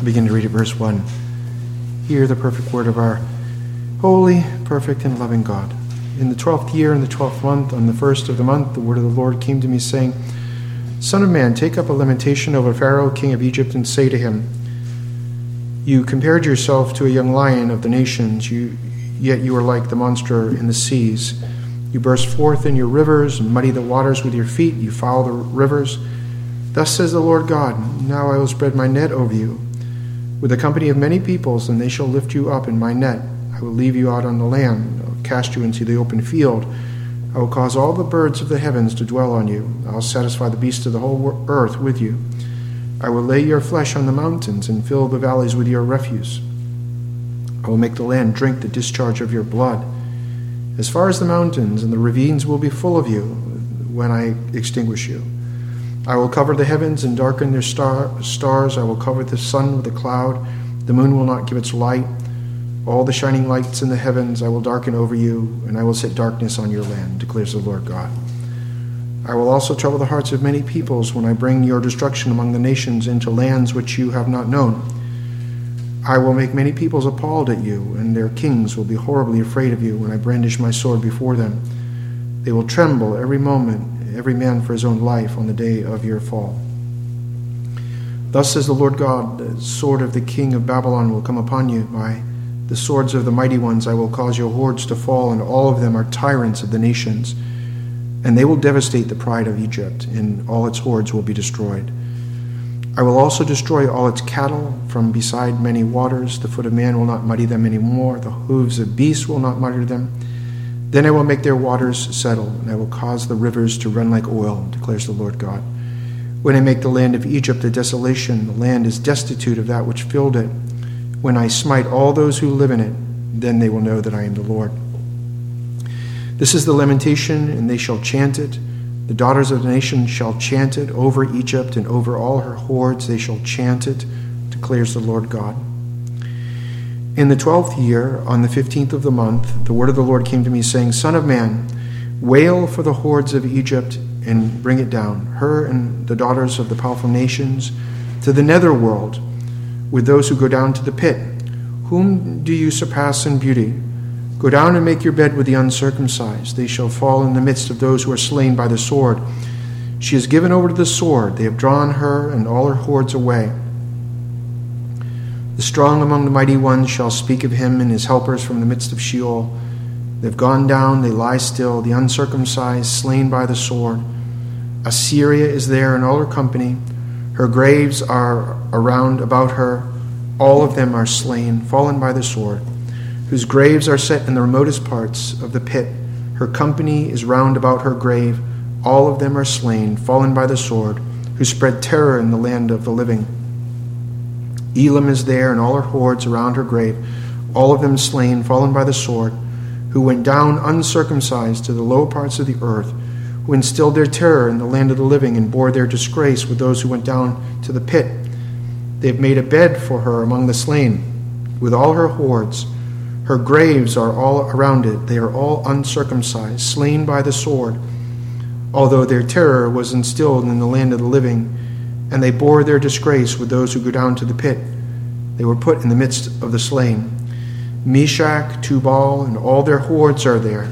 I begin to read at verse 1. Hear the perfect word of our holy, perfect, and loving God. In the twelfth year, in the twelfth month, on the first of the month, the word of the Lord came to me, saying, Son of man, take up a lamentation over Pharaoh, king of Egypt, and say to him, You compared yourself to a young lion of the nations, you, yet you are like the monster in the seas. You burst forth in your rivers, and muddy the waters with your feet, you foul the rivers. Thus says the Lord God Now I will spread my net over you, with a company of many peoples, and they shall lift you up in my net. I will leave you out on the land, I will cast you into the open field. I will cause all the birds of the heavens to dwell on you. I will satisfy the beasts of the whole earth with you. I will lay your flesh on the mountains and fill the valleys with your refuse. I will make the land drink the discharge of your blood. As far as the mountains and the ravines will be full of you when I extinguish you. I will cover the heavens and darken their star, stars. I will cover the sun with a cloud. The moon will not give its light. All the shining lights in the heavens I will darken over you, and I will set darkness on your land, declares the Lord God. I will also trouble the hearts of many peoples when I bring your destruction among the nations into lands which you have not known. I will make many peoples appalled at you, and their kings will be horribly afraid of you when I brandish my sword before them. They will tremble every moment, every man for his own life, on the day of your fall. Thus says the Lord God, the sword of the king of Babylon will come upon you by the swords of the mighty ones I will cause your hordes to fall, and all of them are tyrants of the nations. And they will devastate the pride of Egypt, and all its hordes will be destroyed. I will also destroy all its cattle from beside many waters. The foot of man will not muddy them any more, the hooves of beasts will not muddy them. Then I will make their waters settle, and I will cause the rivers to run like oil, declares the Lord God. When I make the land of Egypt a desolation, the land is destitute of that which filled it when I smite all those who live in it, then they will know that I am the Lord. This is the lamentation, and they shall chant it. The daughters of the nation shall chant it over Egypt and over all her hordes. They shall chant it, declares the Lord God. In the twelfth year, on the fifteenth of the month, the word of the Lord came to me, saying, Son of man, wail for the hordes of Egypt and bring it down, her and the daughters of the powerful nations, to the nether world with those who go down to the pit. Whom do you surpass in beauty? Go down and make your bed with the uncircumcised. They shall fall in the midst of those who are slain by the sword. She is given over to the sword. They have drawn her and all her hordes away. The strong among the mighty ones shall speak of him and his helpers from the midst of Sheol. They've gone down, they lie still, the uncircumcised, slain by the sword. Assyria is there in all her company. Her graves are around about her. All of them are slain, fallen by the sword, whose graves are set in the remotest parts of the pit. Her company is round about her grave. All of them are slain, fallen by the sword, who spread terror in the land of the living. Elam is there, and all her hordes around her grave, all of them slain, fallen by the sword, who went down uncircumcised to the low parts of the earth who instilled their terror in the land of the living and bore their disgrace with those who went down to the pit. They have made a bed for her among the slain, with all her hordes. Her graves are all around it. They are all uncircumcised, slain by the sword, although their terror was instilled in the land of the living, and they bore their disgrace with those who go down to the pit. They were put in the midst of the slain. Meshech, Tubal, and all their hordes are there.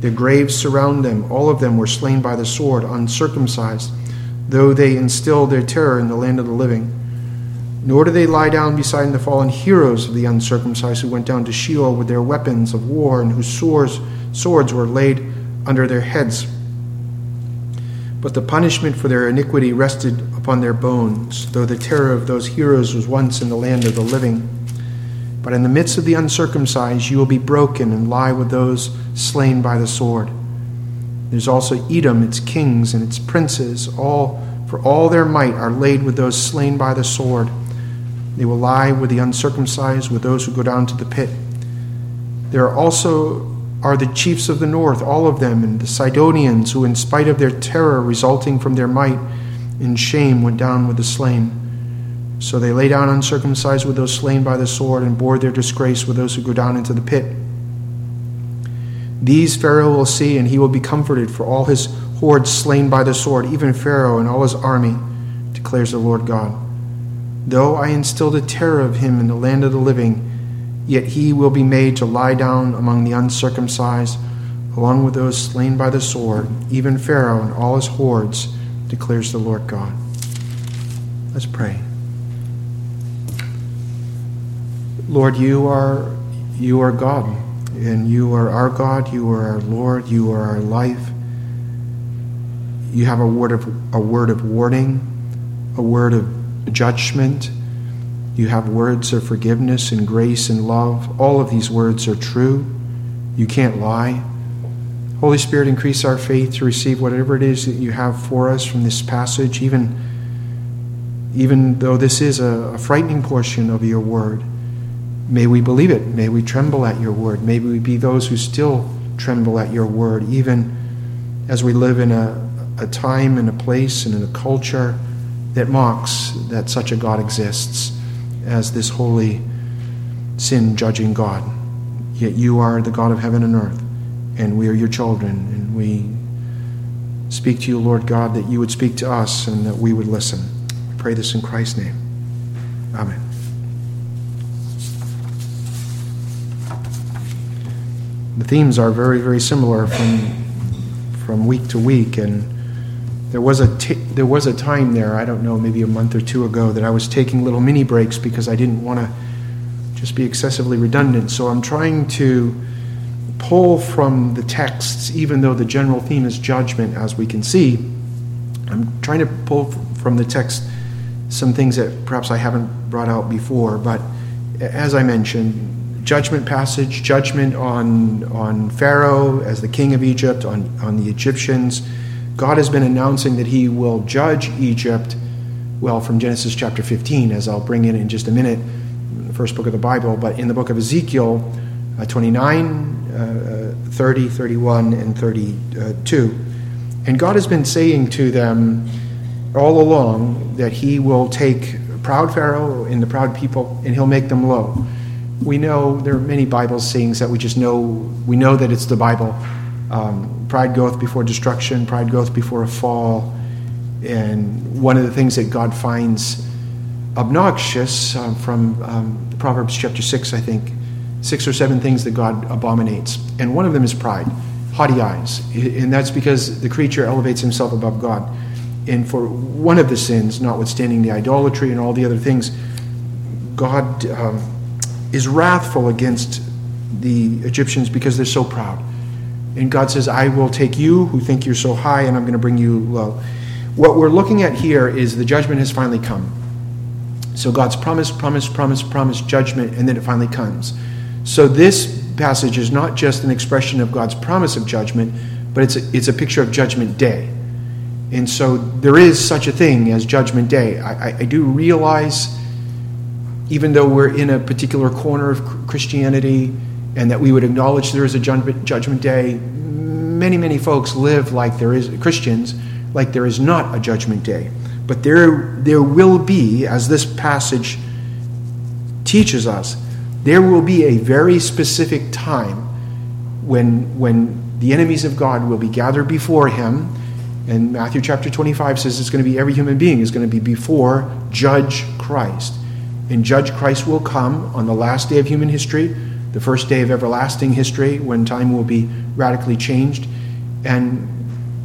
Their graves surround them. All of them were slain by the sword, uncircumcised, though they instilled their terror in the land of the living. Nor do they lie down beside the fallen heroes of the uncircumcised who went down to Sheol with their weapons of war and whose swords, swords were laid under their heads. But the punishment for their iniquity rested upon their bones, though the terror of those heroes was once in the land of the living. But in the midst of the uncircumcised, you will be broken and lie with those slain by the sword. There's also Edom, its kings and its princes, all for all their might are laid with those slain by the sword. They will lie with the uncircumcised, with those who go down to the pit. There are also are the chiefs of the north, all of them, and the Sidonians, who, in spite of their terror resulting from their might, in shame went down with the slain. So they lay down uncircumcised with those slain by the sword, and bore their disgrace with those who go down into the pit. These Pharaoh will see, and he will be comforted for all his hordes slain by the sword, even Pharaoh and all his army, declares the Lord God. Though I instilled a terror of him in the land of the living, yet he will be made to lie down among the uncircumcised, along with those slain by the sword, even Pharaoh and all his hordes, declares the Lord God. Let's pray. Lord, you are you are God, and you are our God, you are our Lord, you are our life. You have a word of a word of warning, a word of judgment. You have words of forgiveness and grace and love. All of these words are true. You can't lie. Holy Spirit, increase our faith to receive whatever it is that you have for us from this passage, even, even though this is a, a frightening portion of your word. May we believe it. May we tremble at your word. May we be those who still tremble at your word, even as we live in a, a time and a place and in a culture that mocks that such a God exists as this holy, sin judging God. Yet you are the God of heaven and earth, and we are your children, and we speak to you, Lord God, that you would speak to us and that we would listen. Pray this in Christ's name. Amen. The themes are very, very similar from, from week to week, and there was a t- there was a time there I don't know maybe a month or two ago that I was taking little mini breaks because I didn't want to just be excessively redundant. So I'm trying to pull from the texts, even though the general theme is judgment, as we can see. I'm trying to pull from the text some things that perhaps I haven't brought out before, but as I mentioned, judgment passage, judgment on on Pharaoh as the king of Egypt, on on the Egyptians God has been announcing that he will judge Egypt, well, from Genesis chapter 15, as I'll bring in in just a minute, the first book of the Bible, but in the book of Ezekiel uh, 29, uh, 30, 31, and 32. And God has been saying to them all along that he will take proud Pharaoh and the proud people and he'll make them low. We know there are many Bible sayings that we just know, we know that it's the Bible. Um, pride goeth before destruction, pride goeth before a fall. And one of the things that God finds obnoxious um, from um, Proverbs chapter 6, I think, six or seven things that God abominates. And one of them is pride, haughty eyes. And that's because the creature elevates himself above God. And for one of the sins, notwithstanding the idolatry and all the other things, God um, is wrathful against the Egyptians because they're so proud. And God says, I will take you who think you're so high and I'm going to bring you low. What we're looking at here is the judgment has finally come. So God's promise, promise, promise, promise, judgment, and then it finally comes. So this passage is not just an expression of God's promise of judgment, but it's a, it's a picture of judgment day. And so there is such a thing as judgment day. I, I, I do realize, even though we're in a particular corner of Christianity, and that we would acknowledge there is a judgment day. Many, many folks live like there is, Christians, like there is not a judgment day. But there, there will be, as this passage teaches us, there will be a very specific time when, when the enemies of God will be gathered before him. And Matthew chapter 25 says it's going to be every human being is going to be before Judge Christ. And Judge Christ will come on the last day of human history the first day of everlasting history when time will be radically changed and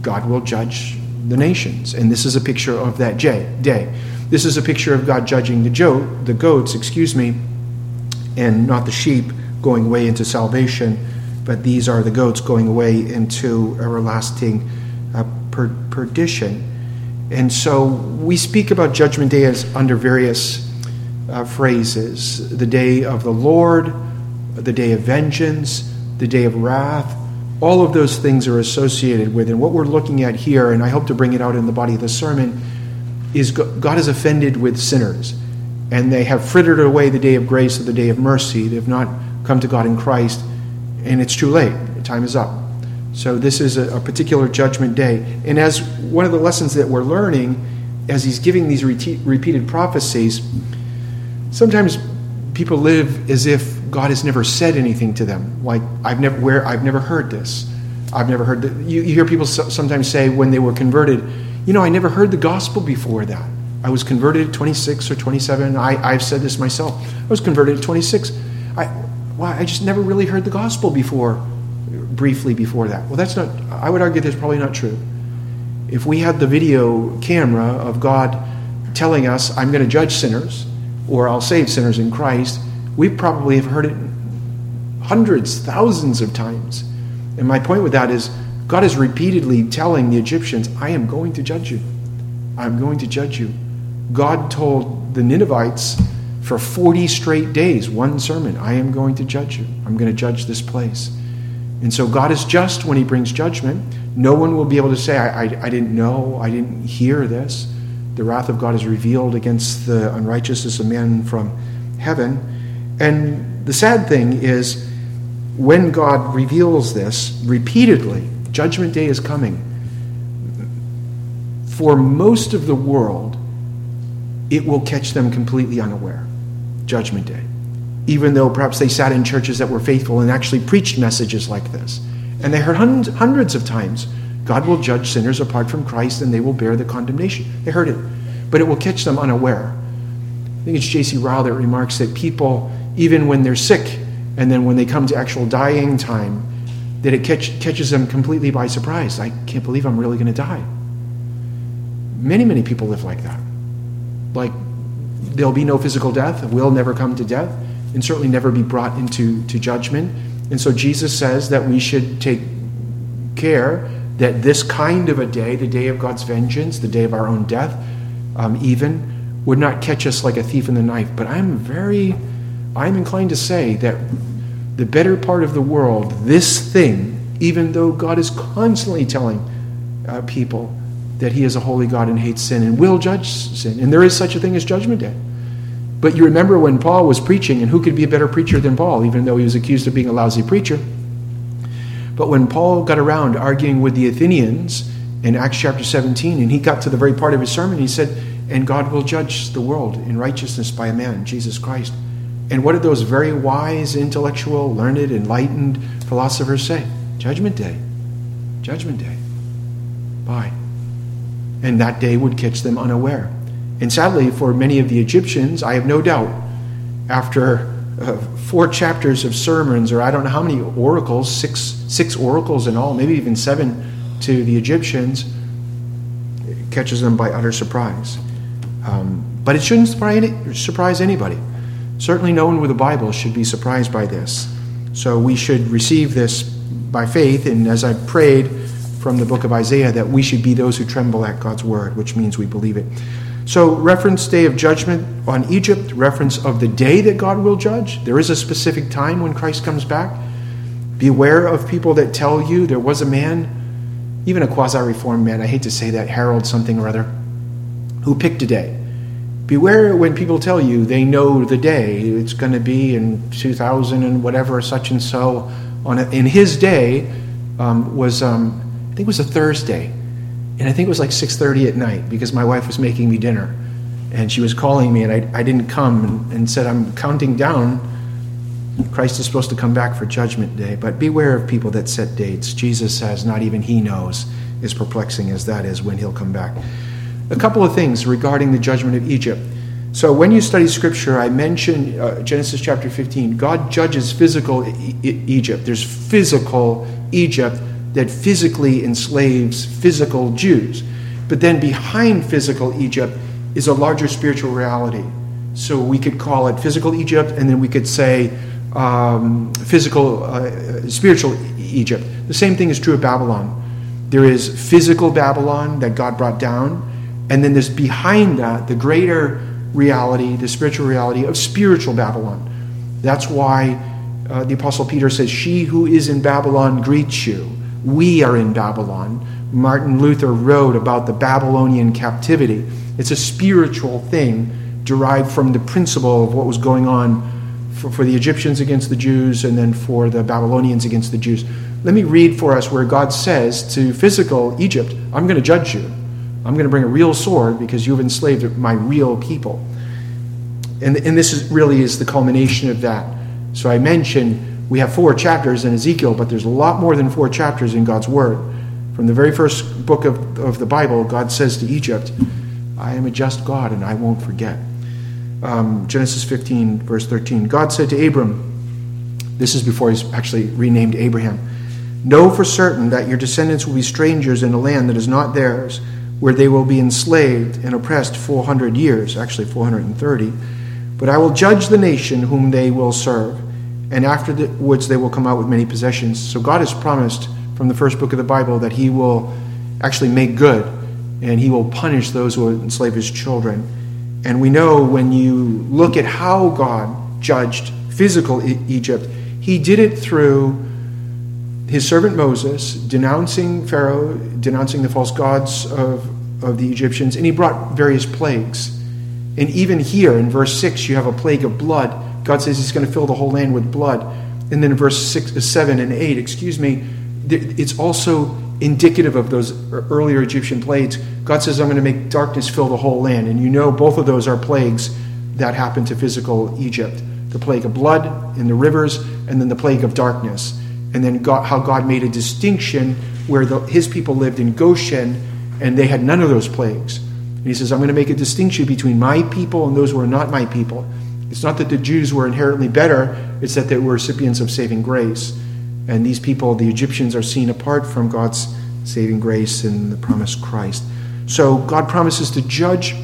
God will judge the nations. And this is a picture of that day. This is a picture of God judging the, jo- the goats, excuse me, and not the sheep going away into salvation, but these are the goats going away into everlasting uh, per- perdition. And so we speak about Judgment Day as under various uh, phrases the day of the Lord, the day of vengeance, the day of wrath. All of those things are associated with. And what we're looking at here, and I hope to bring it out in the body of the sermon, is God is offended with sinners. And they have frittered away the day of grace or the day of mercy. They have not come to God in Christ. And it's too late. The time is up. So this is a, a particular judgment day. And as one of the lessons that we're learning, as he's giving these repeated prophecies, sometimes people live as if God has never said anything to them. Like I've never where I've never heard this. I've never heard that. You, you hear people sometimes say when they were converted, you know, I never heard the gospel before that. I was converted at 26 or 27. I, I've said this myself. I was converted at 26. I, well, I just never really heard the gospel before, briefly before that. Well, that's not, I would argue that's probably not true. If we had the video camera of God telling us, I'm going to judge sinners, or I'll save sinners in Christ, we probably have heard it hundreds, thousands of times. And my point with that is, God is repeatedly telling the Egyptians, I am going to judge you. I'm going to judge you. God told the Ninevites for 40 straight days, one sermon, I am going to judge you. I'm going to judge this place. And so God is just when He brings judgment. No one will be able to say, I, I, I didn't know, I didn't hear this. The wrath of God is revealed against the unrighteousness of men from heaven. And the sad thing is, when God reveals this repeatedly, Judgment Day is coming. For most of the world, it will catch them completely unaware. Judgment Day. Even though perhaps they sat in churches that were faithful and actually preached messages like this. And they heard hundreds of times God will judge sinners apart from Christ and they will bear the condemnation. They heard it, but it will catch them unaware. I think it's J.C. Ryle that remarks that people, even when they're sick, and then when they come to actual dying time, that it catch, catches them completely by surprise. I can't believe I'm really going to die. Many, many people live like that. Like, there'll be no physical death, we'll never come to death, and certainly never be brought into to judgment. And so Jesus says that we should take care that this kind of a day, the day of God's vengeance, the day of our own death, um, even, would not catch us like a thief in the night. But I'm very I'm inclined to say that the better part of the world, this thing, even though God is constantly telling uh, people that He is a holy God and hates sin and will judge sin, and there is such a thing as Judgment Day. But you remember when Paul was preaching, and who could be a better preacher than Paul, even though he was accused of being a lousy preacher? But when Paul got around arguing with the Athenians in Acts chapter 17, and he got to the very part of his sermon, he said, And God will judge the world in righteousness by a man, Jesus Christ. And what did those very wise, intellectual, learned, enlightened philosophers say? Judgment Day. Judgment Day. Bye. And that day would catch them unaware. And sadly, for many of the Egyptians, I have no doubt, after uh, four chapters of sermons, or I don't know how many oracles, six, six oracles in all, maybe even seven to the Egyptians, catches them by utter surprise. Um, but it shouldn't surprise anybody. Certainly, no one with a Bible should be surprised by this. So we should receive this by faith, and as I prayed from the book of Isaiah, that we should be those who tremble at God's word, which means we believe it. So, reference day of judgment on Egypt, reference of the day that God will judge. There is a specific time when Christ comes back. Beware of people that tell you there was a man, even a quasi reformed man, I hate to say that, Harold something or other, who picked a day. Beware when people tell you they know the day. It's going to be in 2000 and whatever, such and so. On a, in his day um, was um, I think it was a Thursday, and I think it was like 6:30 at night because my wife was making me dinner, and she was calling me, and I, I didn't come, and, and said I'm counting down. Christ is supposed to come back for Judgment Day, but beware of people that set dates. Jesus says not even he knows, as perplexing as that is, when he'll come back. A couple of things regarding the judgment of Egypt. So, when you study scripture, I mentioned uh, Genesis chapter 15. God judges physical e- Egypt. There's physical Egypt that physically enslaves physical Jews. But then behind physical Egypt is a larger spiritual reality. So, we could call it physical Egypt, and then we could say um, physical, uh, spiritual Egypt. The same thing is true of Babylon. There is physical Babylon that God brought down and then there's behind that the greater reality, the spiritual reality of spiritual Babylon. That's why uh, the Apostle Peter says, She who is in Babylon greets you. We are in Babylon. Martin Luther wrote about the Babylonian captivity. It's a spiritual thing derived from the principle of what was going on for, for the Egyptians against the Jews and then for the Babylonians against the Jews. Let me read for us where God says to physical Egypt, I'm going to judge you. I'm going to bring a real sword because you've enslaved my real people. And, and this is, really is the culmination of that. So I mentioned we have four chapters in Ezekiel, but there's a lot more than four chapters in God's Word. From the very first book of, of the Bible, God says to Egypt, I am a just God and I won't forget. Um, Genesis 15, verse 13. God said to Abram, this is before he's actually renamed Abraham, Know for certain that your descendants will be strangers in a land that is not theirs, where they will be enslaved and oppressed 400 years, actually 430. But I will judge the nation whom they will serve, and afterwards they will come out with many possessions. So God has promised from the first book of the Bible that He will actually make good, and He will punish those who enslave His children. And we know when you look at how God judged physical Egypt, He did it through his servant Moses denouncing Pharaoh, denouncing the false gods of, of the Egyptians, and he brought various plagues. And even here in verse 6, you have a plague of blood. God says he's going to fill the whole land with blood. And then in verse six, uh, 7 and 8, excuse me, it's also indicative of those earlier Egyptian plagues. God says, I'm going to make darkness fill the whole land. And you know both of those are plagues that happened to physical Egypt the plague of blood in the rivers, and then the plague of darkness and then God, how God made a distinction where the, his people lived in Goshen and they had none of those plagues. And he says, I'm going to make a distinction between my people and those who are not my people. It's not that the Jews were inherently better, it's that they were recipients of saving grace. And these people, the Egyptians, are seen apart from God's saving grace and the promised Christ. So God promises to judge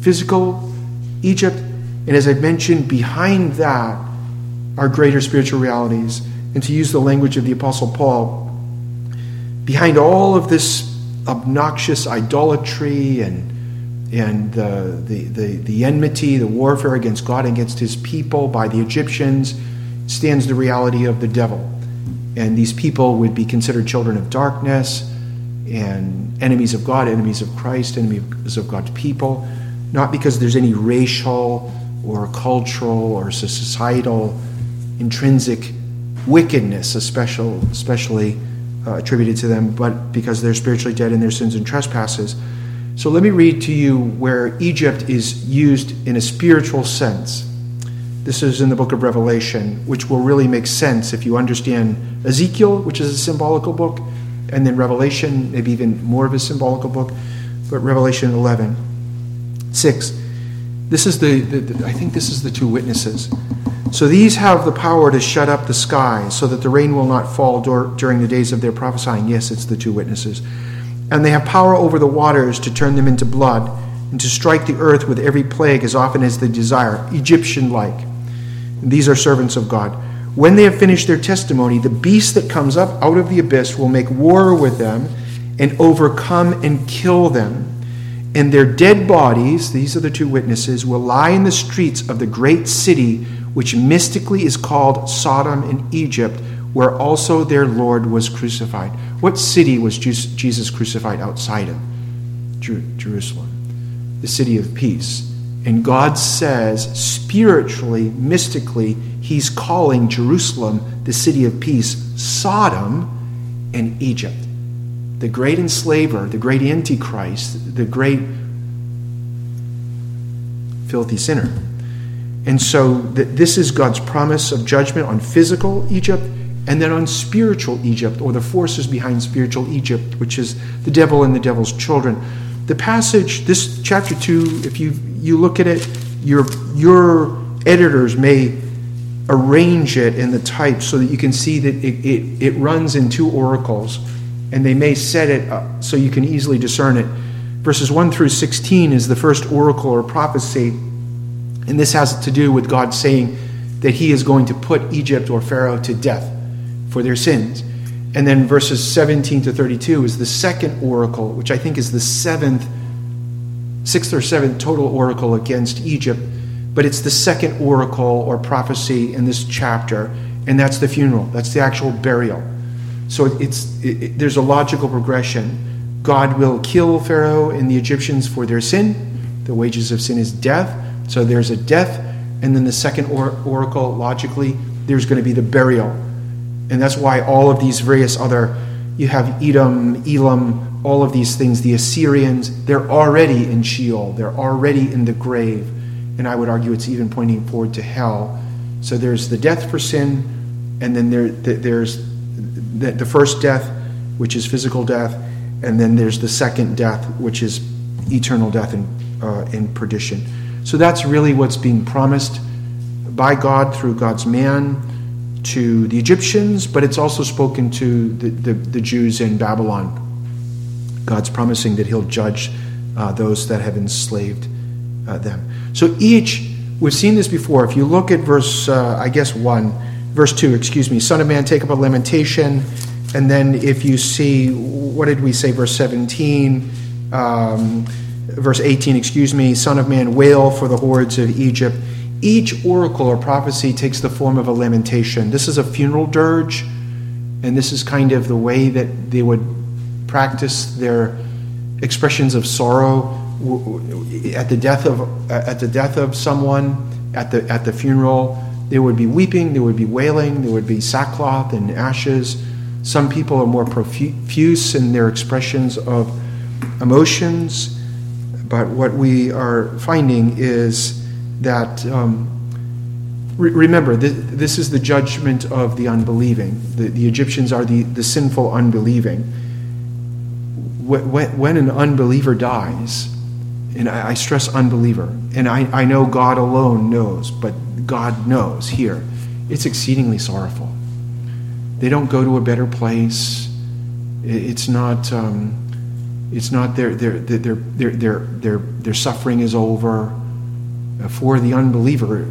physical Egypt. And as I've mentioned, behind that are greater spiritual realities and to use the language of the Apostle Paul, behind all of this obnoxious idolatry and and the, the, the, the, enmity, the warfare against God against his people by the Egyptians stands the reality of the devil. And these people would be considered children of darkness and enemies of God, enemies of Christ, enemies of God's people, not because there's any racial or cultural or societal intrinsic wickedness, especially, especially uh, attributed to them, but because they're spiritually dead in their sins and trespasses. So let me read to you where Egypt is used in a spiritual sense. This is in the book of Revelation, which will really make sense if you understand Ezekiel, which is a symbolical book, and then Revelation, maybe even more of a symbolical book, but Revelation 11. 6. This is the, the, the I think this is the two witnesses. So these have the power to shut up the sky so that the rain will not fall dur- during the days of their prophesying. Yes, it's the two witnesses. And they have power over the waters to turn them into blood and to strike the earth with every plague as often as they desire, Egyptian like. These are servants of God. When they have finished their testimony, the beast that comes up out of the abyss will make war with them and overcome and kill them. And their dead bodies, these are the two witnesses, will lie in the streets of the great city which mystically is called Sodom in Egypt, where also their Lord was crucified. What city was Jesus crucified outside of? Jerusalem, the city of peace. And God says, spiritually, mystically, He's calling Jerusalem the city of peace, Sodom and Egypt. The great enslaver, the great antichrist, the great filthy sinner. And so this is God's promise of judgment on physical Egypt and then on spiritual Egypt, or the forces behind spiritual Egypt, which is the devil and the devil's children. The passage, this chapter 2, if you, you look at it, your, your editors may arrange it in the type so that you can see that it, it, it runs in two oracles, and they may set it up so you can easily discern it. Verses 1 through 16 is the first oracle or prophecy and this has to do with God saying that he is going to put Egypt or Pharaoh to death for their sins. And then verses 17 to 32 is the second oracle, which I think is the seventh, sixth or seventh total oracle against Egypt. But it's the second oracle or prophecy in this chapter, and that's the funeral. That's the actual burial. So it's, it, it, there's a logical progression. God will kill Pharaoh and the Egyptians for their sin. The wages of sin is death. So there's a death, and then the second or- oracle, logically, there's going to be the burial. And that's why all of these various other, you have Edom, Elam, all of these things, the Assyrians, they're already in Sheol, they're already in the grave. And I would argue it's even pointing forward to hell. So there's the death for sin, and then there, there's the, first death, which is physical death, and then there's the second death, which is eternal death and, uh, and perdition. So that's really what's being promised by God through God's man to the Egyptians, but it's also spoken to the, the, the Jews in Babylon. God's promising that he'll judge uh, those that have enslaved uh, them. So each, we've seen this before. If you look at verse, uh, I guess, 1, verse 2, excuse me, Son of Man, take up a lamentation. And then if you see, what did we say, verse 17? Um, verse 18, excuse me, Son of Man, wail for the hordes of Egypt. Each oracle or prophecy takes the form of a lamentation. This is a funeral dirge, and this is kind of the way that they would practice their expressions of sorrow at the death of at the death of someone at the at the funeral there would be weeping there would be wailing there would be sackcloth and ashes some people are more profuse in their expressions of emotions but what we are finding is that um, re- remember this, this, is the judgment of the unbelieving the, the egyptians are the, the sinful unbelieving when, when an unbeliever dies and I, I stress unbeliever, and I, I know God alone knows, but God knows here, it's exceedingly sorrowful. They don't go to a better place. It's not, um, it's not their, their, their, their, their, their, their suffering is over. For the unbeliever,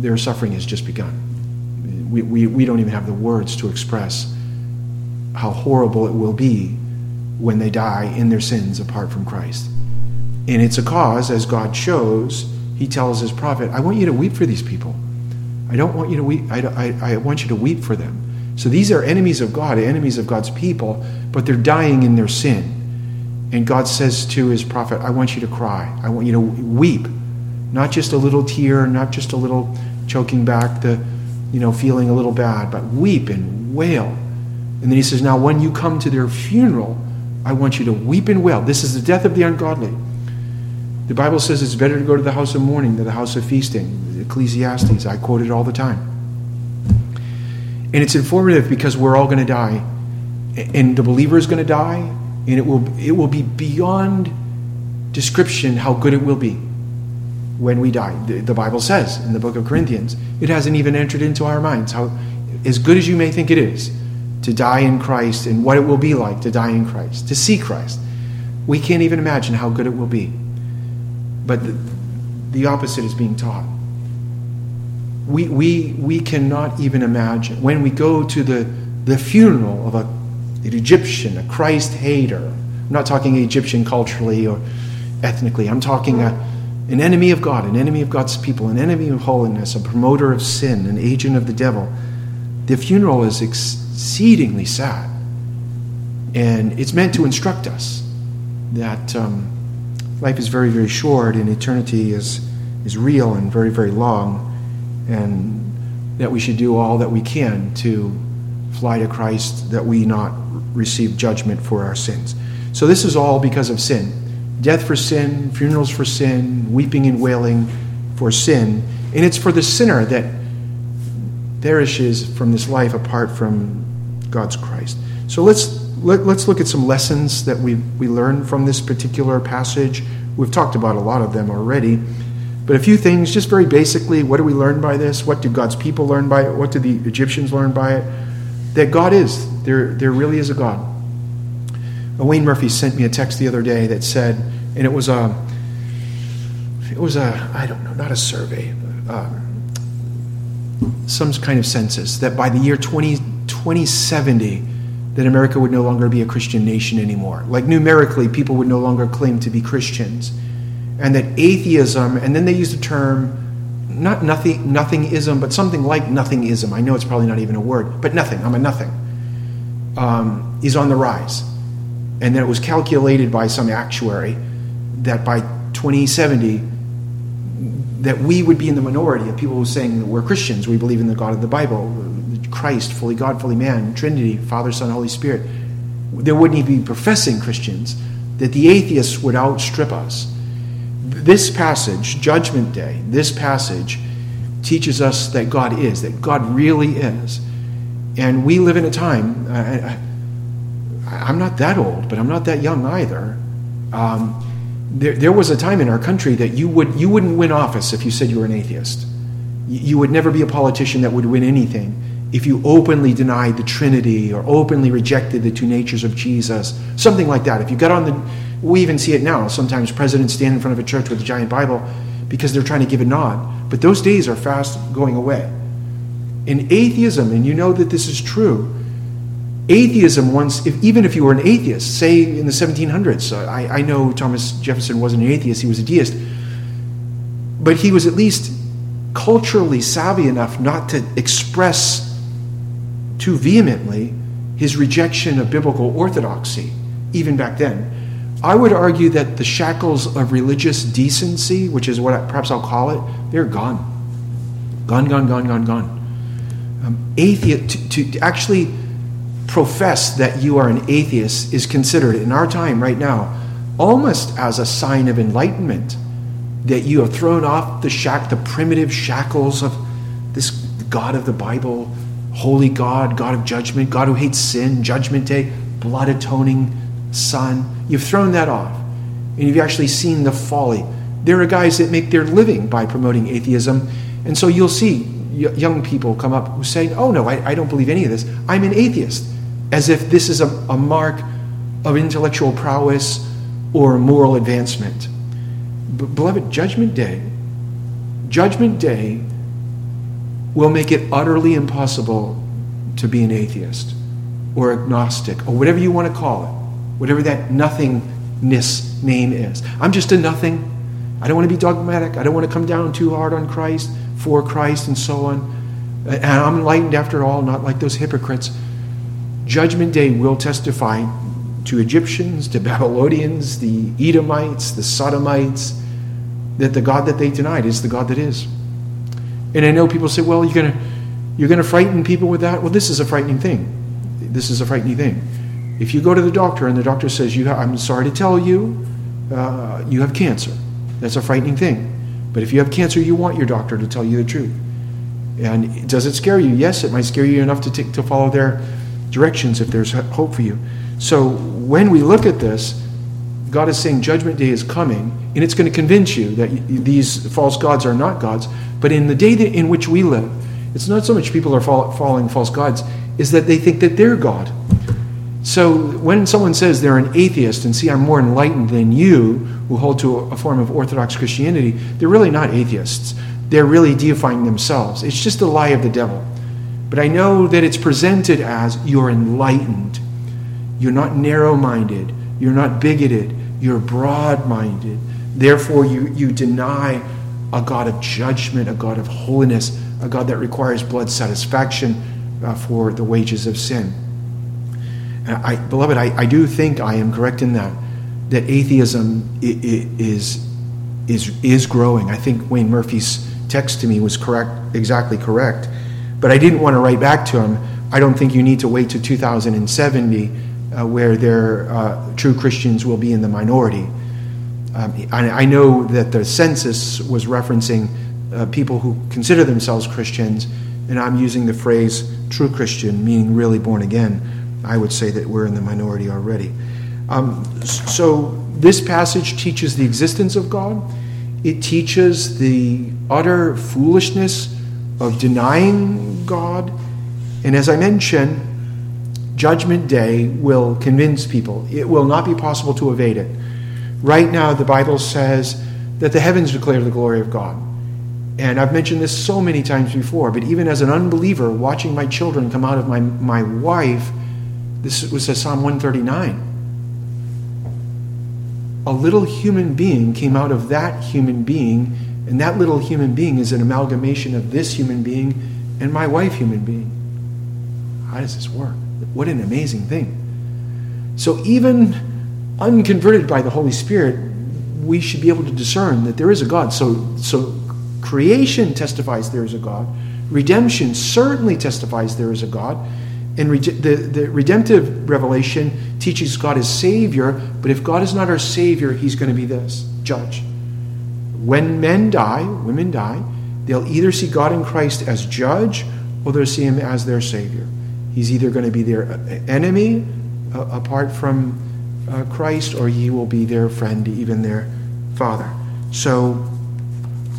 their suffering has just begun. We, we, we don't even have the words to express how horrible it will be when they die in their sins apart from Christ. And it's a cause, as God shows, he tells his prophet, I want you to weep for these people. I don't want you to weep, I, I, I want you to weep for them. So these are enemies of God, enemies of God's people, but they're dying in their sin. And God says to his prophet, I want you to cry. I want you to weep. Not just a little tear, not just a little choking back the, you know, feeling a little bad, but weep and wail. And then he says, Now when you come to their funeral, I want you to weep and wail. This is the death of the ungodly. The Bible says it's better to go to the house of mourning than the house of feasting. Ecclesiastes, I quote it all the time. And it's informative because we're all going to die. And the believer is going to die, and it will, it will be beyond description how good it will be when we die. The, the Bible says in the book of Corinthians, it hasn't even entered into our minds how, as good as you may think it is, to die in Christ and what it will be like to die in Christ, to see Christ. We can't even imagine how good it will be. But the, the opposite is being taught. We, we, we cannot even imagine. When we go to the, the funeral of a, an Egyptian, a Christ hater, I'm not talking Egyptian culturally or ethnically, I'm talking a, an enemy of God, an enemy of God's people, an enemy of holiness, a promoter of sin, an agent of the devil. The funeral is exceedingly sad. And it's meant to instruct us that um, life is very, very short and eternity is, is real and very, very long, and that we should do all that we can to fly to Christ that we not receive judgment for our sins. So, this is all because of sin death for sin, funerals for sin, weeping and wailing for sin. And it's for the sinner that perishes from this life apart from God's Christ. So let's let, us look at some lessons that we, we learn from this particular passage. We've talked about a lot of them already. But a few things, just very basically, what do we learn by this? What do God's people learn by it? What do the Egyptians learn by it? That God is. There, there really is a God. Uh, Wayne Murphy sent me a text the other day that said, and it was a, it was a, I don't know, not a survey, um, some kind of census, that by the year 20, 2070, that America would no longer be a Christian nation anymore. Like numerically, people would no longer claim to be Christians. And that atheism, and then they used the term not nothing nothingism, but something like nothingism. I know it's probably not even a word, but nothing, I'm a nothing, um, is on the rise. And then it was calculated by some actuary that by 2070, that we would be in the minority of people who are saying that we're Christians, we believe in the God of the Bible, Christ, fully God, fully man, Trinity, Father, Son, Holy Spirit, there wouldn't even be professing Christians, that the atheists would outstrip us. This passage, Judgment Day, this passage teaches us that God is, that God really is. And we live in a time, I, am not that old, but I'm not that young either. Um, there, there was a time in our country that you, would, you wouldn't win office if you said you were an atheist. You would never be a politician that would win anything if you openly denied the Trinity or openly rejected the two natures of Jesus, something like that. If you got on the, we even see it now. Sometimes presidents stand in front of a church with a giant Bible because they're trying to give a nod. But those days are fast going away. In atheism, and you know that this is true, atheism once, if, even if you were an atheist, say in the 1700s, I, I know Thomas Jefferson wasn't an atheist, he was a deist, but he was at least culturally savvy enough not to express too vehemently his rejection of biblical orthodoxy, even back then. I would argue that the shackles of religious decency, which is what I, perhaps I'll call it, they're gone. Gone, gone, gone, gone, gone. Um, atheist, to, to actually profess that you are an atheist is considered in our time right now almost as a sign of enlightenment that you have thrown off the shack the primitive shackles of this god of the bible holy god god of judgment god who hates sin judgment day blood atoning son. You've thrown that off. And you've actually seen the folly. There are guys that make their living by promoting atheism. And so you'll see young people come up who say oh no I, I don't believe any of this. I'm an atheist as if this is a, a mark of intellectual prowess or moral advancement. But, beloved, Judgment Day, Judgment Day will make it utterly impossible to be an atheist or agnostic or whatever you want to call it, whatever that nothingness name is. I'm just a nothing. I don't want to be dogmatic. I don't want to come down too hard on Christ, for Christ, and so on. And I'm enlightened after all, not like those hypocrites. Judgment Day will testify to Egyptians, to Babylonians, the Edomites, the Sodomites, that the God that they denied is the God that is. And I know people say, well, you're going to you're going to frighten people with that. Well, this is a frightening thing. This is a frightening thing. If you go to the doctor and the doctor says, you I'm sorry to tell you, uh, you have cancer, that's a frightening thing. But if you have cancer, you want your doctor to tell you the truth. And does it scare you? Yes, it might scare you enough to, take, to follow their directions if there's hope for you. So when we look at this, God is saying judgment day is coming, and it's going to convince you that these false gods are not gods. But in the day in which we live, it's not so much people are following false gods, is that they think that they're God. So when someone says they're an atheist and see, I'm more enlightened than you who hold to a form of Orthodox Christianity, they're really not atheists. They're really deifying themselves. It's just a lie of the devil. But I know that it's presented as you're enlightened. You're not narrow minded. You're not bigoted. You're broad minded. Therefore, you, you deny a God of judgment, a God of holiness, a God that requires blood satisfaction uh, for the wages of sin. I, beloved, I, I do think I am correct in that, that atheism is, is, is growing. I think Wayne Murphy's text to me was correct, exactly correct. But I didn't want to write back to him. I don't think you need to wait to 2070 uh, where their uh, true Christians will be in the minority. Um, I, I, know that the census was referencing uh, people who consider themselves Christians, and I'm using the phrase true Christian, meaning really born again. I would say that we're in the minority already. Um, so, this passage teaches the existence of God, it teaches the utter foolishness of denying God. And as I mentioned, Judgment Day will convince people. It will not be possible to evade it. Right now, the Bible says that the heavens declare the glory of God. And I've mentioned this so many times before, but even as an unbeliever, watching my children come out of my, my wife, this was Psalm 139. A little human being came out of that human being and that little human being is an amalgamation of this human being and my wife, human being. How does this work? What an amazing thing. So, even unconverted by the Holy Spirit, we should be able to discern that there is a God. So, so creation testifies there is a God. Redemption certainly testifies there is a God. And the, the redemptive revelation teaches God as Savior, but if God is not our Savior, He's going to be this judge. When men die, women die, they'll either see God in Christ as judge or they'll see him as their Savior. He's either going to be their enemy uh, apart from uh, Christ or he will be their friend, even their Father. So,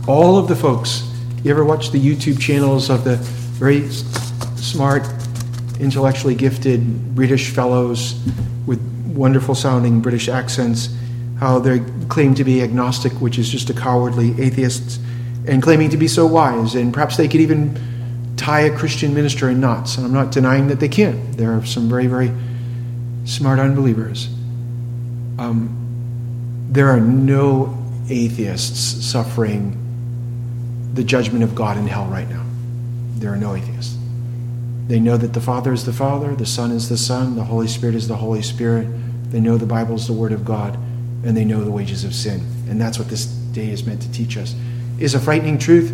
all of the folks, you ever watch the YouTube channels of the very smart, intellectually gifted British fellows with wonderful sounding British accents? How they claim to be agnostic, which is just a cowardly atheist, and claiming to be so wise, and perhaps they could even tie a Christian minister in knots. And I'm not denying that they can. There are some very, very smart unbelievers. Um, there are no atheists suffering the judgment of God in hell right now. There are no atheists. They know that the Father is the Father, the Son is the Son, the Holy Spirit is the Holy Spirit. They know the Bible is the Word of God, and they know the wages of sin. And that's what this day is meant to teach us. Is a frightening truth,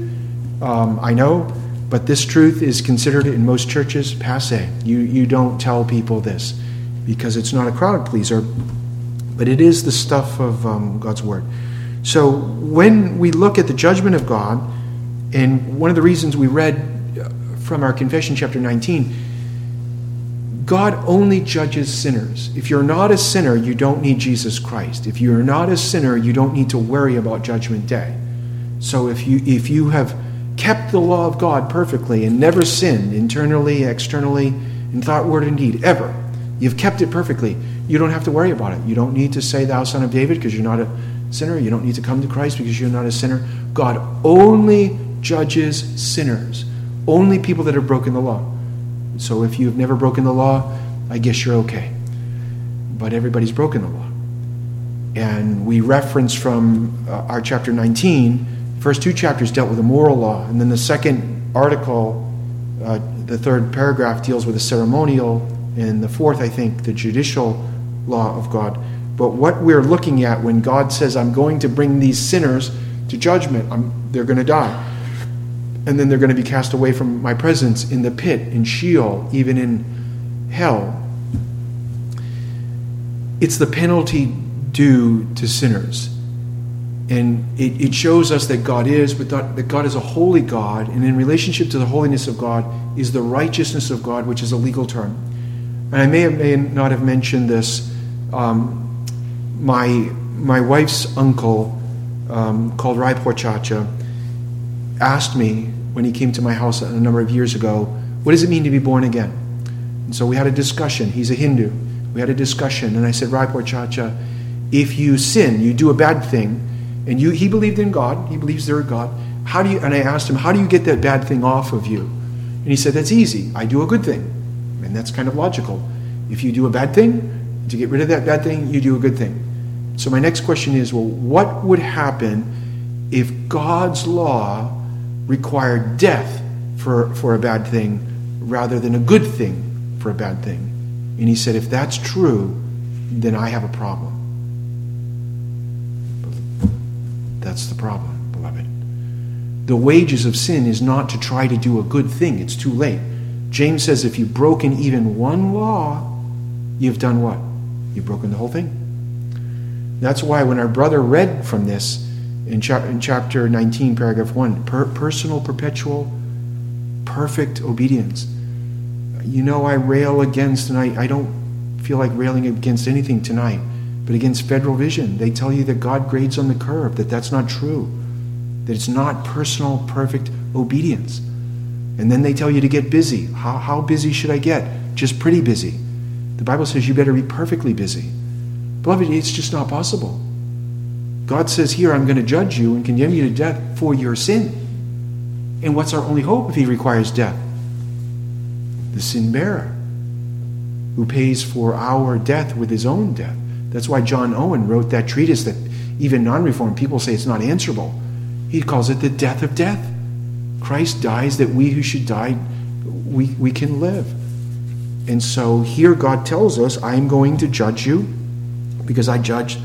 um, I know, but this truth is considered in most churches passe. You, you don't tell people this because it's not a crowd pleaser, but it is the stuff of um, God's Word. So when we look at the judgment of God, and one of the reasons we read uh, from our confession, chapter 19, God only judges sinners. If you're not a sinner, you don't need Jesus Christ. If you're not a sinner, you don't need to worry about Judgment Day. So if you, if you have kept the law of God perfectly and never sinned internally, externally, in thought, word, and deed, ever, you've kept it perfectly, you don't have to worry about it. You don't need to say, Thou Son of David, because you're not a sinner. You don't need to come to Christ because you're not a sinner. God only judges sinners, only people that have broken the law. So if you've never broken the law, I guess you're okay. But everybody's broken the law. And we reference from uh, our chapter 19, first two chapters dealt with the moral law, and then the second article, uh, the third paragraph, deals with the ceremonial, and the fourth, I think, the judicial law of God. But what we're looking at when God says, I'm going to bring these sinners to judgment, I'm, they're going to die. And then they're going to be cast away from my presence in the pit, in Sheol, even in hell. It's the penalty due to sinners. And it, it shows us that God is, but that, God is a holy God. And in relationship to the holiness of God is the righteousness of God, which is a legal term. And I may, have, may not have mentioned this. Um, my, my wife's uncle, um, called Rai Porchacha, asked me when he came to my house a number of years ago, what does it mean to be born again? And so we had a discussion. He's a Hindu. We had a discussion, and I said, Rai Porchacha, if you sin, you do a bad thing, and you, he believed in God, he believes there is God. How do you, and I asked him, how do you get that bad thing off of you? And he said, that's easy. I do a good thing. And that's kind of logical. If you do a bad thing, to get rid of that bad thing, you do a good thing. So, my next question is well, what would happen if God's law required death for, for a bad thing rather than a good thing for a bad thing? And he said, if that's true, then I have a problem. That's the problem, beloved. The wages of sin is not to try to do a good thing, it's too late. James says if you've broken even one law, you've done what? You've broken the whole thing. That's why when our brother read from this in, cha- in chapter 19, paragraph 1, per- personal, perpetual, perfect obedience. You know, I rail against, and I, I don't feel like railing against anything tonight, but against federal vision. They tell you that God grades on the curve, that that's not true, that it's not personal, perfect obedience. And then they tell you to get busy. How, how busy should I get? Just pretty busy. The Bible says you better be perfectly busy. Beloved, it's just not possible. God says here, I'm going to judge you and condemn you to death for your sin. And what's our only hope if He requires death? The sin bearer, who pays for our death with His own death. That's why John Owen wrote that treatise that even non reformed people say it's not answerable. He calls it the death of death. Christ dies that we who should die, we, we can live. And so here God tells us, I'm going to judge you because I judge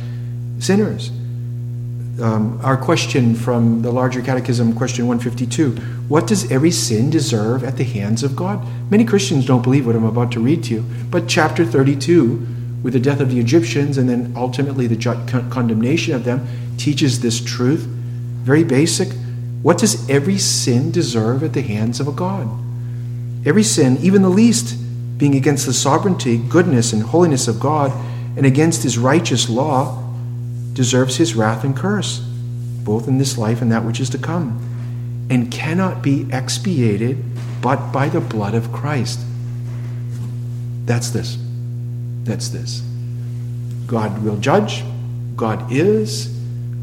sinners. Um, our question from the larger catechism, question 152 What does every sin deserve at the hands of God? Many Christians don't believe what I'm about to read to you, but chapter 32, with the death of the Egyptians and then ultimately the condemnation of them, teaches this truth. Very basic. What does every sin deserve at the hands of a God? Every sin, even the least, being against the sovereignty, goodness, and holiness of God, and against his righteous law, deserves his wrath and curse, both in this life and that which is to come, and cannot be expiated but by the blood of Christ. That's this. That's this. God will judge. God is.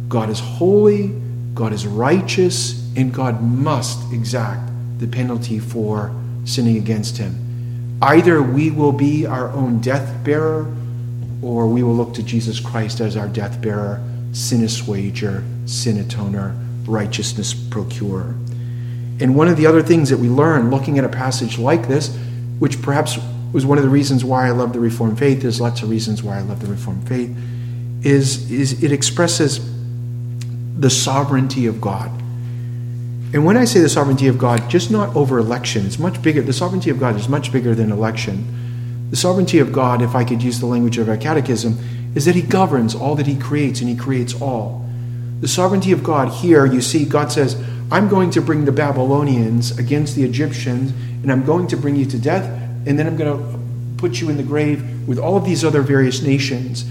God is holy. God is righteous. And God must exact the penalty for sinning against him. Either we will be our own death bearer or we will look to Jesus Christ as our death bearer, sin assuager, sin atoner, righteousness procurer. And one of the other things that we learn looking at a passage like this, which perhaps was one of the reasons why I love the Reformed faith, there's lots of reasons why I love the Reformed faith, is, is it expresses the sovereignty of God. And when I say the sovereignty of God, just not over election, it's much bigger. The sovereignty of God is much bigger than election. The sovereignty of God, if I could use the language of our catechism, is that He governs all that He creates and He creates all. The sovereignty of God here, you see, God says, I'm going to bring the Babylonians against the Egyptians, and I'm going to bring you to death, and then I'm going to put you in the grave with all of these other various nations.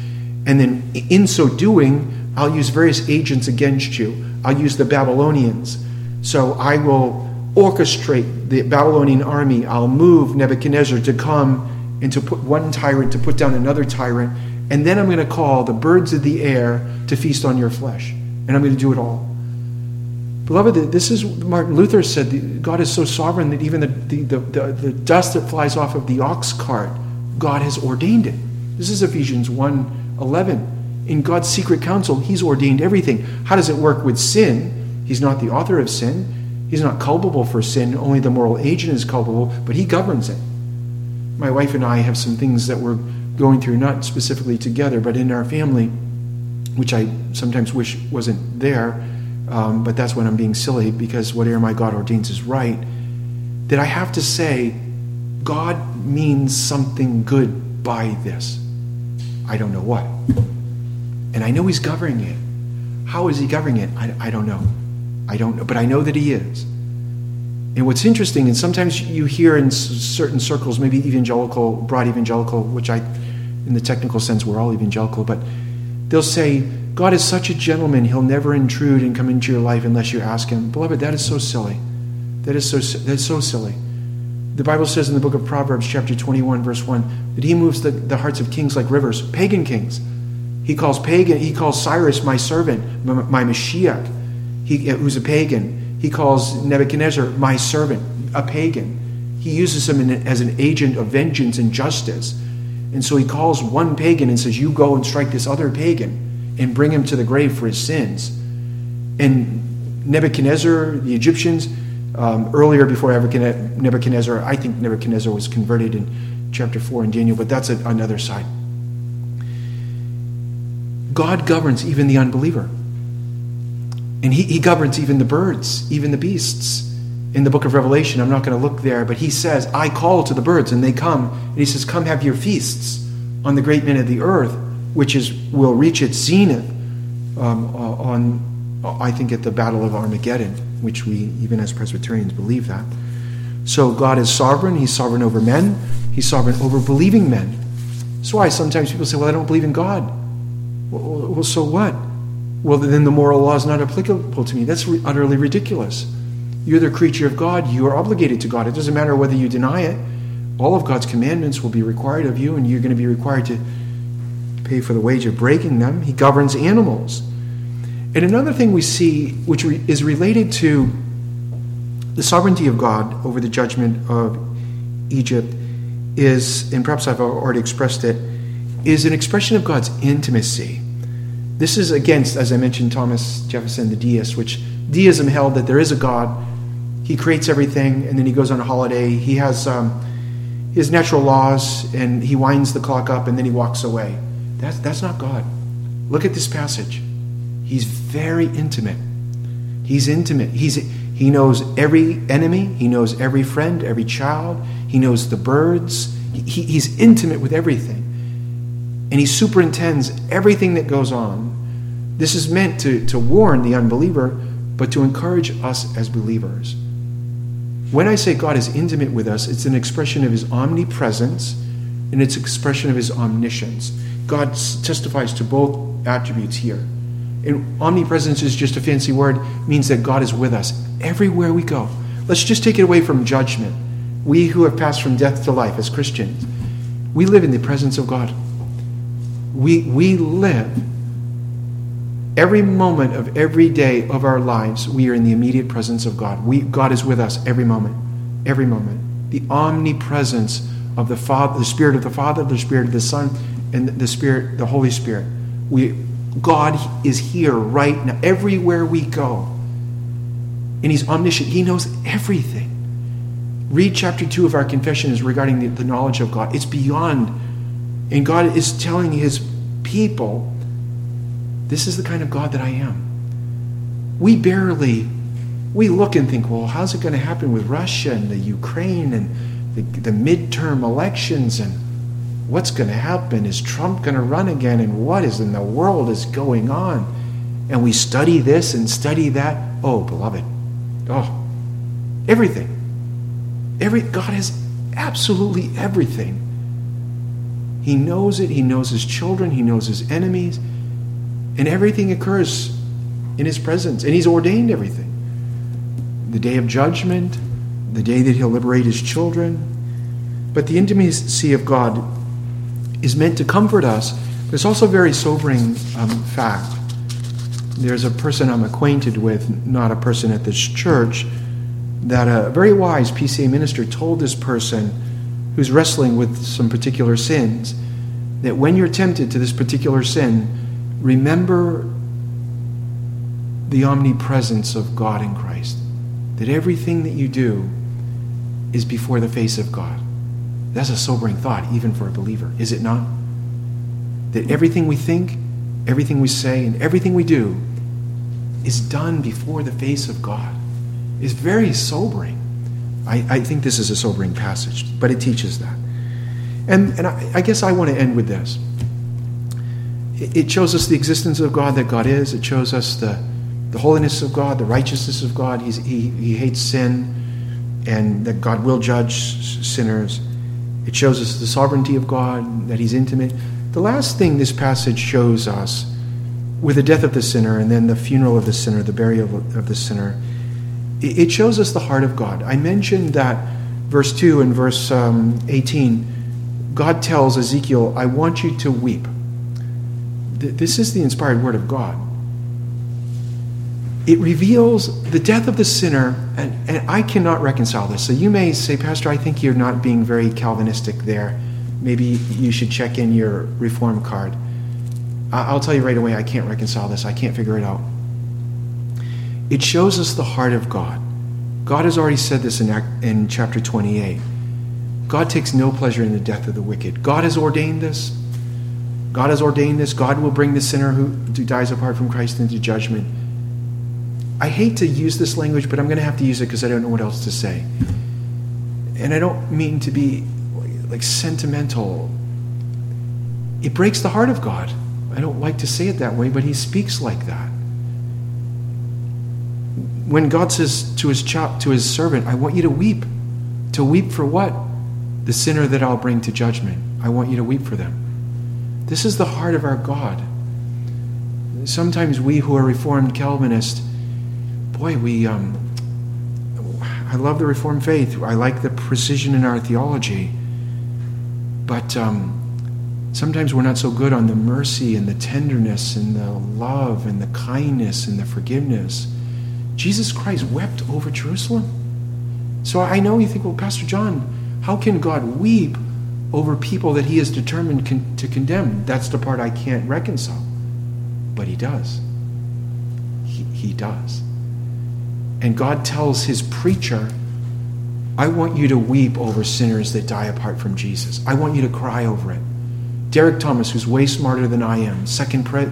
And then in so doing, I'll use various agents against you. I'll use the Babylonians. So I will orchestrate the Babylonian army. I'll move Nebuchadnezzar to come and to put one tyrant to put down another tyrant. And then I'm going to call the birds of the air to feast on your flesh. And I'm going to do it all. Beloved, this is Martin Luther said God is so sovereign that even the, the, the, the, dust that flies off of the ox cart, God has ordained it. This is Ephesians 1 11. In God's secret counsel, He's ordained everything. How does it work with sin? He's not the author of sin. He's not culpable for sin. Only the moral agent is culpable, but He governs it my wife and I have some things that we're going through, not specifically together, but in our family, which I sometimes wish wasn't there. Um, but that's when I'm being silly because whatever my God ordains is right. That I have to say, God means something good by this. I don't know what. And I know He's governing it. How is He governing it? I, I don't know. I don't know. But I know that He is. And what's interesting, and sometimes you hear in certain circles, maybe evangelical, broad evangelical, which I, in the technical sense, we're all evangelical, but they'll say, God is such a gentleman, he'll never intrude and come into your life unless you ask him. Beloved, that is so silly. That is so, that's so silly. The Bible says in the book of Proverbs, chapter 21, verse 1, that he moves the, the hearts of kings like rivers, pagan kings. He calls pagan, he calls Cyrus my servant, my, my Mashiach, he, who's a pagan. He calls Nebuchadnezzar my servant, a pagan. He uses him in, as an agent of vengeance and justice. And so he calls one pagan and says, You go and strike this other pagan and bring him to the grave for his sins. And Nebuchadnezzar, the Egyptians, um, earlier before Nebuchadnezzar, I think Nebuchadnezzar was converted in chapter 4 in Daniel, but that's another side. God governs even the unbeliever. And he, he governs even the birds, even the beasts. In the book of Revelation, I'm not going to look there, but he says, I call to the birds, and they come. And he says, Come have your feasts on the great men of the earth, which is will reach its zenith um, uh, on, uh, I think, at the Battle of Armageddon, which we, even as Presbyterians, believe that. So God is sovereign. He's sovereign over men, He's sovereign over believing men. That's why sometimes people say, Well, I don't believe in God. Well, well so what? Well, then the moral law is not applicable to me. That's re- utterly ridiculous. You're the creature of God. You are obligated to God. It doesn't matter whether you deny it. All of God's commandments will be required of you, and you're going to be required to pay for the wage of breaking them. He governs animals. And another thing we see, which re- is related to the sovereignty of God over the judgment of Egypt, is, and perhaps I've already expressed it, is an expression of God's intimacy. This is against, as I mentioned, Thomas Jefferson, the deist, which deism held that there is a God. He creates everything, and then he goes on a holiday. He has um, his natural laws, and he winds the clock up, and then he walks away. That's, that's not God. Look at this passage. He's very intimate. He's intimate. He's, he knows every enemy, he knows every friend, every child, he knows the birds. He, he's intimate with everything and he superintends everything that goes on. This is meant to, to warn the unbeliever, but to encourage us as believers. When I say God is intimate with us, it's an expression of his omnipresence and it's expression of his omniscience. God testifies to both attributes here. And omnipresence is just a fancy word, means that God is with us everywhere we go. Let's just take it away from judgment. We who have passed from death to life as Christians, we live in the presence of God. We, we live every moment of every day of our lives, we are in the immediate presence of God. We, God is with us every moment, every moment. The omnipresence of the Father, the Spirit of the Father, the Spirit of the Son, and the Spirit, the Holy Spirit. We, God is here right now, everywhere we go. And He's omniscient. He knows everything. Read chapter 2 of our confession is regarding the, the knowledge of God. It's beyond. And God is telling His people, this is the kind of God that I am. We barely, we look and think, well, how's it going to happen with Russia and the Ukraine and the, the midterm elections and what's going to happen? Is Trump going to run again? And what is in the world is going on? And we study this and study that. Oh, beloved. Oh, everything. Every God has absolutely everything. He knows it. He knows his children. He knows his enemies. And everything occurs in his presence. And he's ordained everything. The day of judgment, the day that he'll liberate his children. But the intimacy of God is meant to comfort us. It's also a very sobering um, fact. There's a person I'm acquainted with, not a person at this church, that a very wise PCA minister told this person who's wrestling with some particular sins that when you're tempted to this particular sin, remember the omnipresence of God in Christ. That everything that you do is before the face of God. That's a sobering thought, even for a believer, is it not? That everything we think, everything we say, and everything we do is done before the face of God. It's very sobering. I, I, think this is a sobering passage, but it teaches that. And, and I, I guess I want to end with this. It, shows us the existence of God that God is. It shows us the, the holiness of God, the righteousness of God. He's, he, he hates sin, and that God will judge sinners. It shows us the sovereignty of God, that He's intimate. The last thing this passage shows us, with the death of the sinner and then the funeral of the sinner, the burial of the sinner, it shows us the heart of God. I mentioned that verse 2 and verse um, 18, God tells Ezekiel, I want you to weep. This is the inspired word of God. It reveals the death of the sinner, and, and I cannot reconcile this. So you may say, Pastor, I think you're not being very Calvinistic there. Maybe you should check in your reform card. I'll tell you right away, I can't reconcile this. I can't figure it out. It shows us the heart of God. God has already said this in, in chapter 28. God takes no pleasure in the death of the wicked. God has ordained this. God has ordained this. God will bring the sinner who dies apart from Christ into judgment. I hate to use this language, but I'm going to have to use it because I don't know what else to say. And I don't mean to be like sentimental. It breaks the heart of God. I don't like to say it that way, but he speaks like that. When God says to his to his servant, I want you to weep. To weep for what? The sinner that I'll bring to judgment. I want you to weep for them. This is the heart of our God. Sometimes we who are Reformed Calvinists boy, we, um, I love the Reformed faith. I like the precision in our theology. But um, sometimes we're not so good on the mercy and the tenderness and the love and the kindness and the forgiveness. Jesus Christ wept over Jerusalem. So I know you think, well, Pastor John, how can God weep over people that he is determined con- to condemn? That's the part I can't reconcile. But he does. He, he does. And God tells his preacher, I want you to weep over sinners that die apart from Jesus. I want you to cry over it. Derek Thomas, who's way smarter than I am, second pre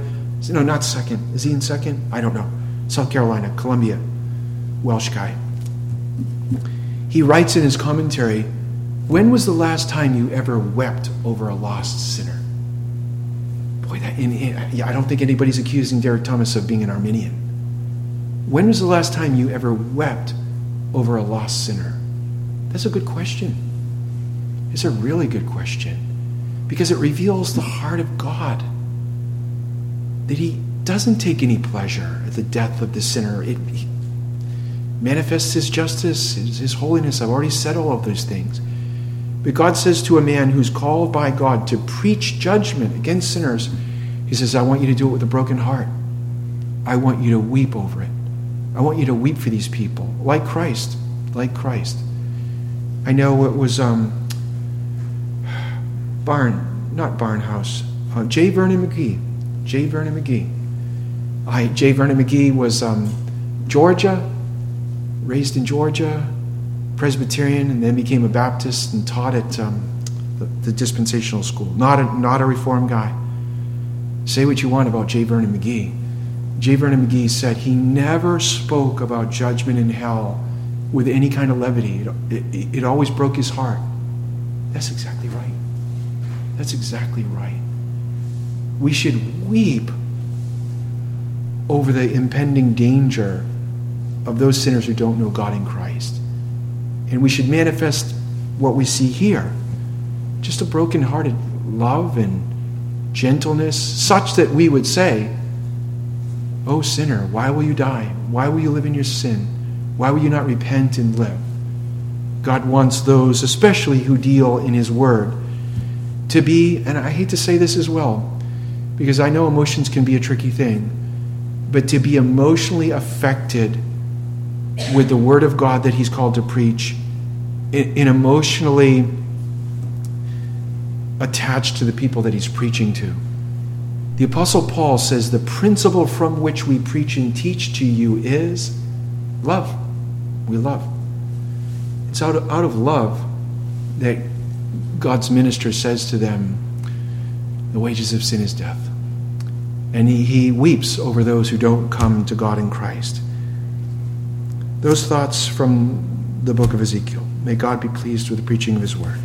no, not second. Is he in second? I don't know. South Carolina, Columbia, Welsh guy. He writes in his commentary, When was the last time you ever wept over a lost sinner? Boy, that, in, in, I don't think anybody's accusing Derek Thomas of being an Arminian. When was the last time you ever wept over a lost sinner? That's a good question. It's a really good question. because it reveals the heart of God. That He doesn't take any pleasure at the death of the sinner. It manifests His justice, his, his holiness. I've already said all of those things. But God says to a man who's called by God to preach judgment against sinners, He says, I want you to do it with a broken heart. I want you to weep over it. I want you to weep for these people, like Christ, like Christ. I know it was um, Barn, not Barnhouse, uh, J. Vernon McGee. J. Vernon McGee. I, J. Vernon McGee was um, Georgia, raised in Georgia, Presbyterian, and then became a Baptist and taught at um, the, the, dispensational school. Not a, not a reform guy. Say what you want about J. Vernon McGee. J. Vernon McGee said he never spoke about judgment in hell with any kind of levity. It, it, it always broke his heart. That's exactly right. That's exactly right. We should weep over the impending danger of those sinners who don't know God in Christ. And we should manifest what we see here just a broken-hearted love and gentleness, such that we would say, Oh, sinner, why will you die? Why will you live in your sin? Why will you not repent and live? God wants those, especially who deal in His Word, to be, and I hate to say this as well, because I know emotions can be a tricky thing, but to be emotionally affected with the Word of God that He's called to preach, in, emotionally attached to the people that He's preaching to. The Apostle Paul says the principle from which we preach and teach to you is love. We love. It's out of, out of love that God's minister says to them, The wages of sin is death. And he, he weeps over those who don't come to God in Christ. Those thoughts from the book of Ezekiel. May God be pleased with the preaching of his word.